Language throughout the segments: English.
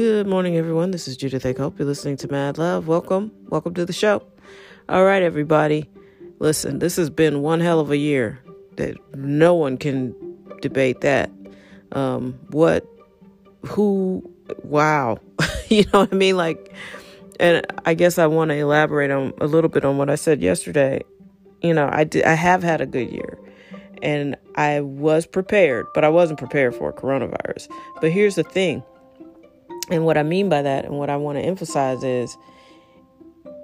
Good morning, everyone. This is Judith. Cope. You're listening to Mad Love. Welcome. Welcome to the show. All right, everybody. Listen, this has been one hell of a year that no one can debate that. Um, what, who, wow. you know what I mean? Like, and I guess I want to elaborate on a little bit on what I said yesterday. You know, I did, I have had a good year and I was prepared, but I wasn't prepared for coronavirus. But here's the thing and what I mean by that, and what I want to emphasize is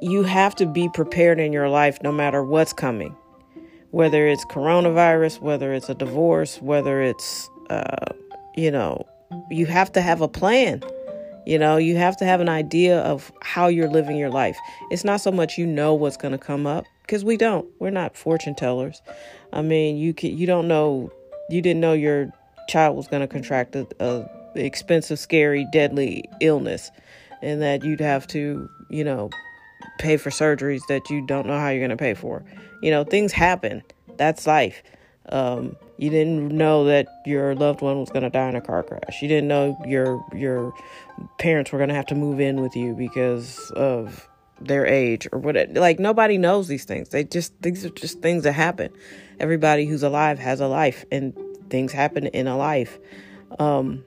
you have to be prepared in your life no matter what's coming. Whether it's coronavirus, whether it's a divorce, whether it's, uh, you know, you have to have a plan. You know, you have to have an idea of how you're living your life. It's not so much you know what's going to come up because we don't. We're not fortune tellers. I mean, you can you don't know you didn't know your child was going to contract a, a expensive, scary, deadly illness, and that you'd have to, you know, pay for surgeries that you don't know how you're going to pay for. You know, things happen. That's life. Um, you didn't know that your loved one was going to die in a car crash. You didn't know your your parents were going to have to move in with you because of their age or what. Like nobody knows these things. They just these are just things that happen. Everybody who's alive has a life, and things happen in a life. Um,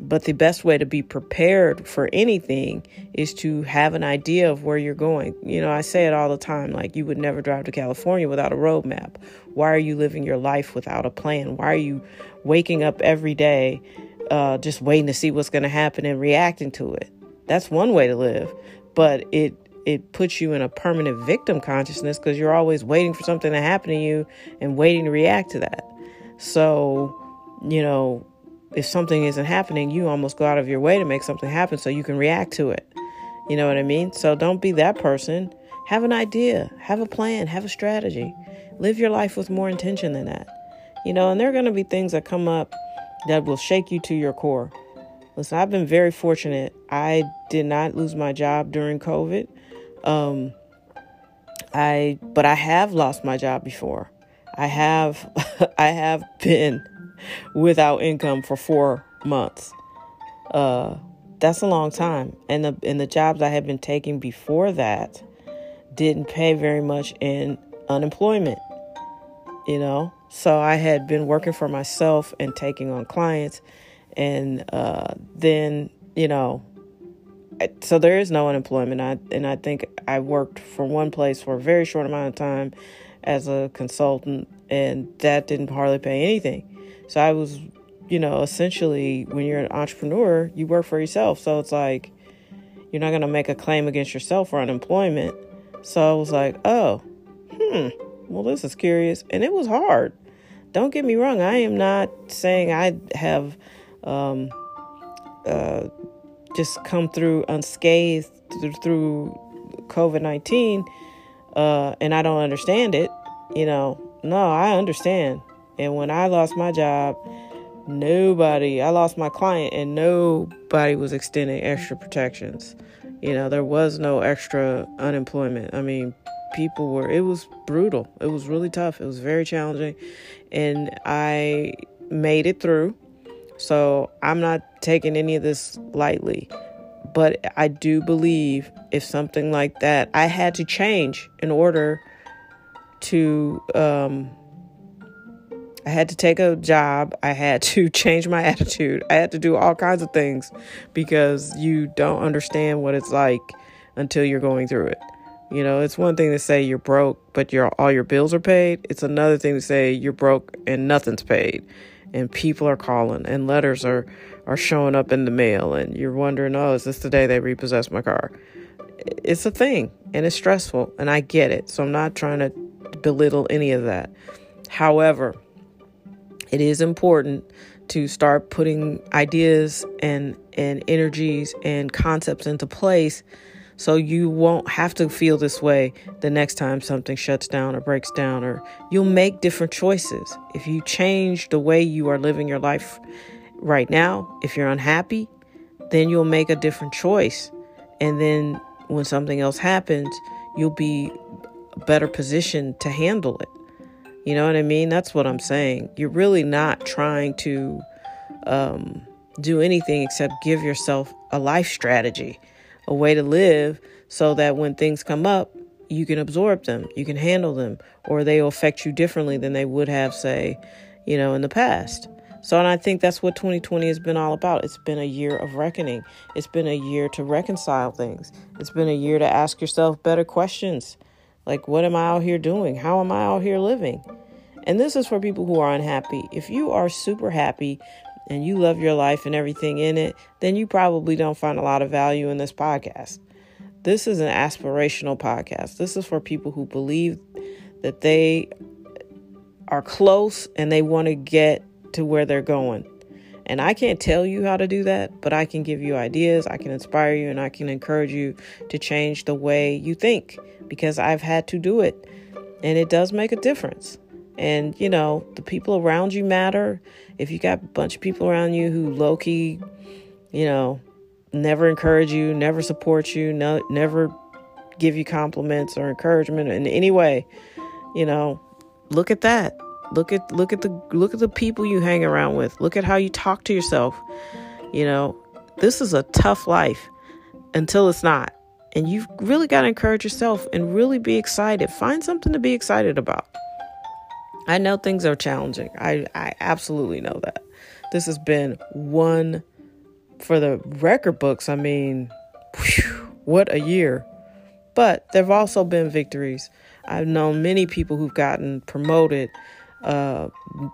but the best way to be prepared for anything is to have an idea of where you're going. You know, I say it all the time like, you would never drive to California without a roadmap. Why are you living your life without a plan? Why are you waking up every day uh, just waiting to see what's going to happen and reacting to it? That's one way to live, but it it puts you in a permanent victim consciousness because you're always waiting for something to happen to you and waiting to react to that. So, you know, if something isn't happening, you almost go out of your way to make something happen so you can react to it. You know what I mean? So don't be that person. Have an idea, have a plan, have a strategy. Live your life with more intention than that. You know, and there are going to be things that come up that will shake you to your core. Listen, I've been very fortunate. I did not lose my job during COVID. Um, I, but I have lost my job before. I have, I have been without income for four months. Uh, that's a long time. And the and the jobs I had been taking before that didn't pay very much in unemployment. You know, so I had been working for myself and taking on clients, and uh, then you know, so there is no unemployment. I and I think I worked for one place for a very short amount of time as a consultant, and that didn't hardly pay anything. So I was, you know, essentially when you're an entrepreneur, you work for yourself. So it's like you're not going to make a claim against yourself for unemployment. So I was like, oh, hmm, well, this is curious. And it was hard. Don't get me wrong. I am not saying I have um, uh, just come through unscathed through COVID 19 uh, and I don't understand it. You know, no, I understand. And when I lost my job, nobody, I lost my client, and nobody was extending extra protections. You know, there was no extra unemployment. I mean, people were, it was brutal. It was really tough. It was very challenging. And I made it through. So I'm not taking any of this lightly. But I do believe if something like that, I had to change in order to um, I had to take a job. I had to change my attitude. I had to do all kinds of things because you don't understand what it's like until you're going through it. You know, it's one thing to say you're broke, but your all your bills are paid. It's another thing to say you're broke and nothing's paid. And people are calling and letters are are showing up in the mail and you're wondering, "Oh, is this the day they repossess my car?" It's a thing and it's stressful and I get it. So I'm not trying to belittle any of that. However, it is important to start putting ideas and and energies and concepts into place so you won't have to feel this way the next time something shuts down or breaks down or you'll make different choices if you change the way you are living your life right now if you're unhappy then you'll make a different choice and then when something else happens you'll be better positioned to handle it you know what I mean? That's what I'm saying. You're really not trying to um, do anything except give yourself a life strategy, a way to live so that when things come up, you can absorb them, you can handle them, or they will affect you differently than they would have, say, you know, in the past. So, and I think that's what 2020 has been all about. It's been a year of reckoning. It's been a year to reconcile things. It's been a year to ask yourself better questions. Like, what am I out here doing? How am I out here living? And this is for people who are unhappy. If you are super happy and you love your life and everything in it, then you probably don't find a lot of value in this podcast. This is an aspirational podcast. This is for people who believe that they are close and they want to get to where they're going. And I can't tell you how to do that, but I can give you ideas, I can inspire you, and I can encourage you to change the way you think because I've had to do it. And it does make a difference. And, you know, the people around you matter. If you got a bunch of people around you who low key, you know, never encourage you, never support you, no, never give you compliments or encouragement in any way, you know, look at that. Look at look at the look at the people you hang around with. Look at how you talk to yourself. You know, this is a tough life until it's not. And you've really got to encourage yourself and really be excited. Find something to be excited about. I know things are challenging. I, I absolutely know that. This has been one for the record books. I mean, whew, what a year. But there have also been victories. I've known many people who've gotten promoted uh,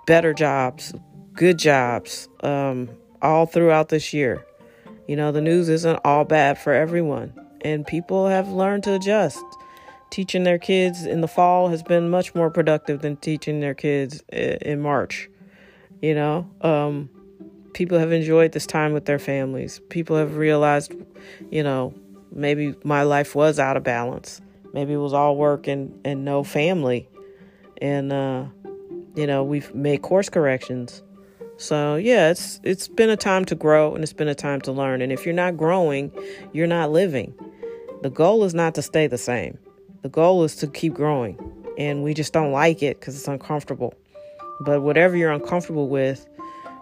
better jobs, good jobs, um, all throughout this year. You know, the news isn't all bad for everyone, and people have learned to adjust. Teaching their kids in the fall has been much more productive than teaching their kids in March. You know, um, people have enjoyed this time with their families. People have realized, you know, maybe my life was out of balance. Maybe it was all work and, and no family. And uh, you know, we've made course corrections. So yeah, it's it's been a time to grow and it's been a time to learn. And if you're not growing, you're not living. The goal is not to stay the same. The goal is to keep growing. And we just don't like it because it's uncomfortable. But whatever you're uncomfortable with,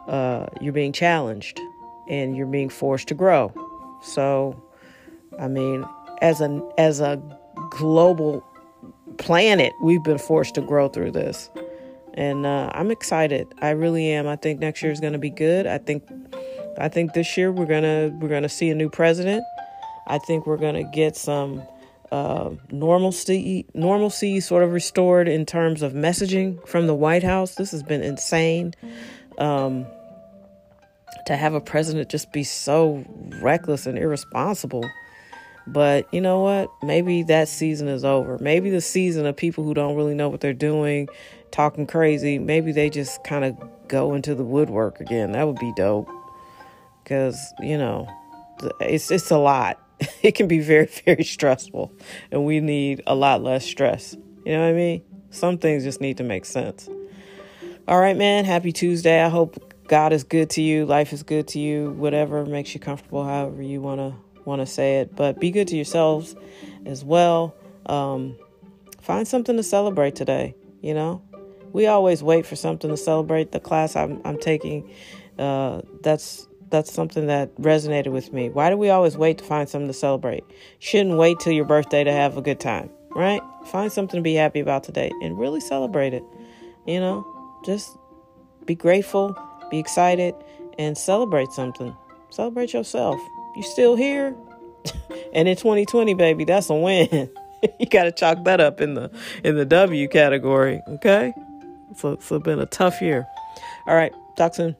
uh, you're being challenged and you're being forced to grow. So, I mean, as a as a global planet, we've been forced to grow through this and uh, I'm excited. I really am. I think next year is going to be good. I think, I think this year we're gonna we're gonna see a new president. I think we're gonna get some uh, normalcy normalcy sort of restored in terms of messaging from the White House. This has been insane. Um, to have a president just be so reckless and irresponsible. But you know what? Maybe that season is over. Maybe the season of people who don't really know what they're doing talking crazy, maybe they just kind of go into the woodwork again. That would be dope. Because, you know, it's it's a lot. It can be very, very stressful. And we need a lot less stress. You know what I mean? Some things just need to make sense. All right, man. Happy Tuesday. I hope God is good to you. Life is good to you. Whatever makes you comfortable, however you want to want to say it. But be good to yourselves as well. Um, find something to celebrate today. You know, we always wait for something to celebrate. The class I'm, I'm taking, uh, that's that's something that resonated with me. Why do we always wait to find something to celebrate? Shouldn't wait till your birthday to have a good time, right? Find something to be happy about today and really celebrate it. You know, just be grateful, be excited, and celebrate something. Celebrate yourself. You still here? and in 2020, baby, that's a win. you got to chalk that up in the in the W category, okay? So it's been a tough year. All right, talk soon.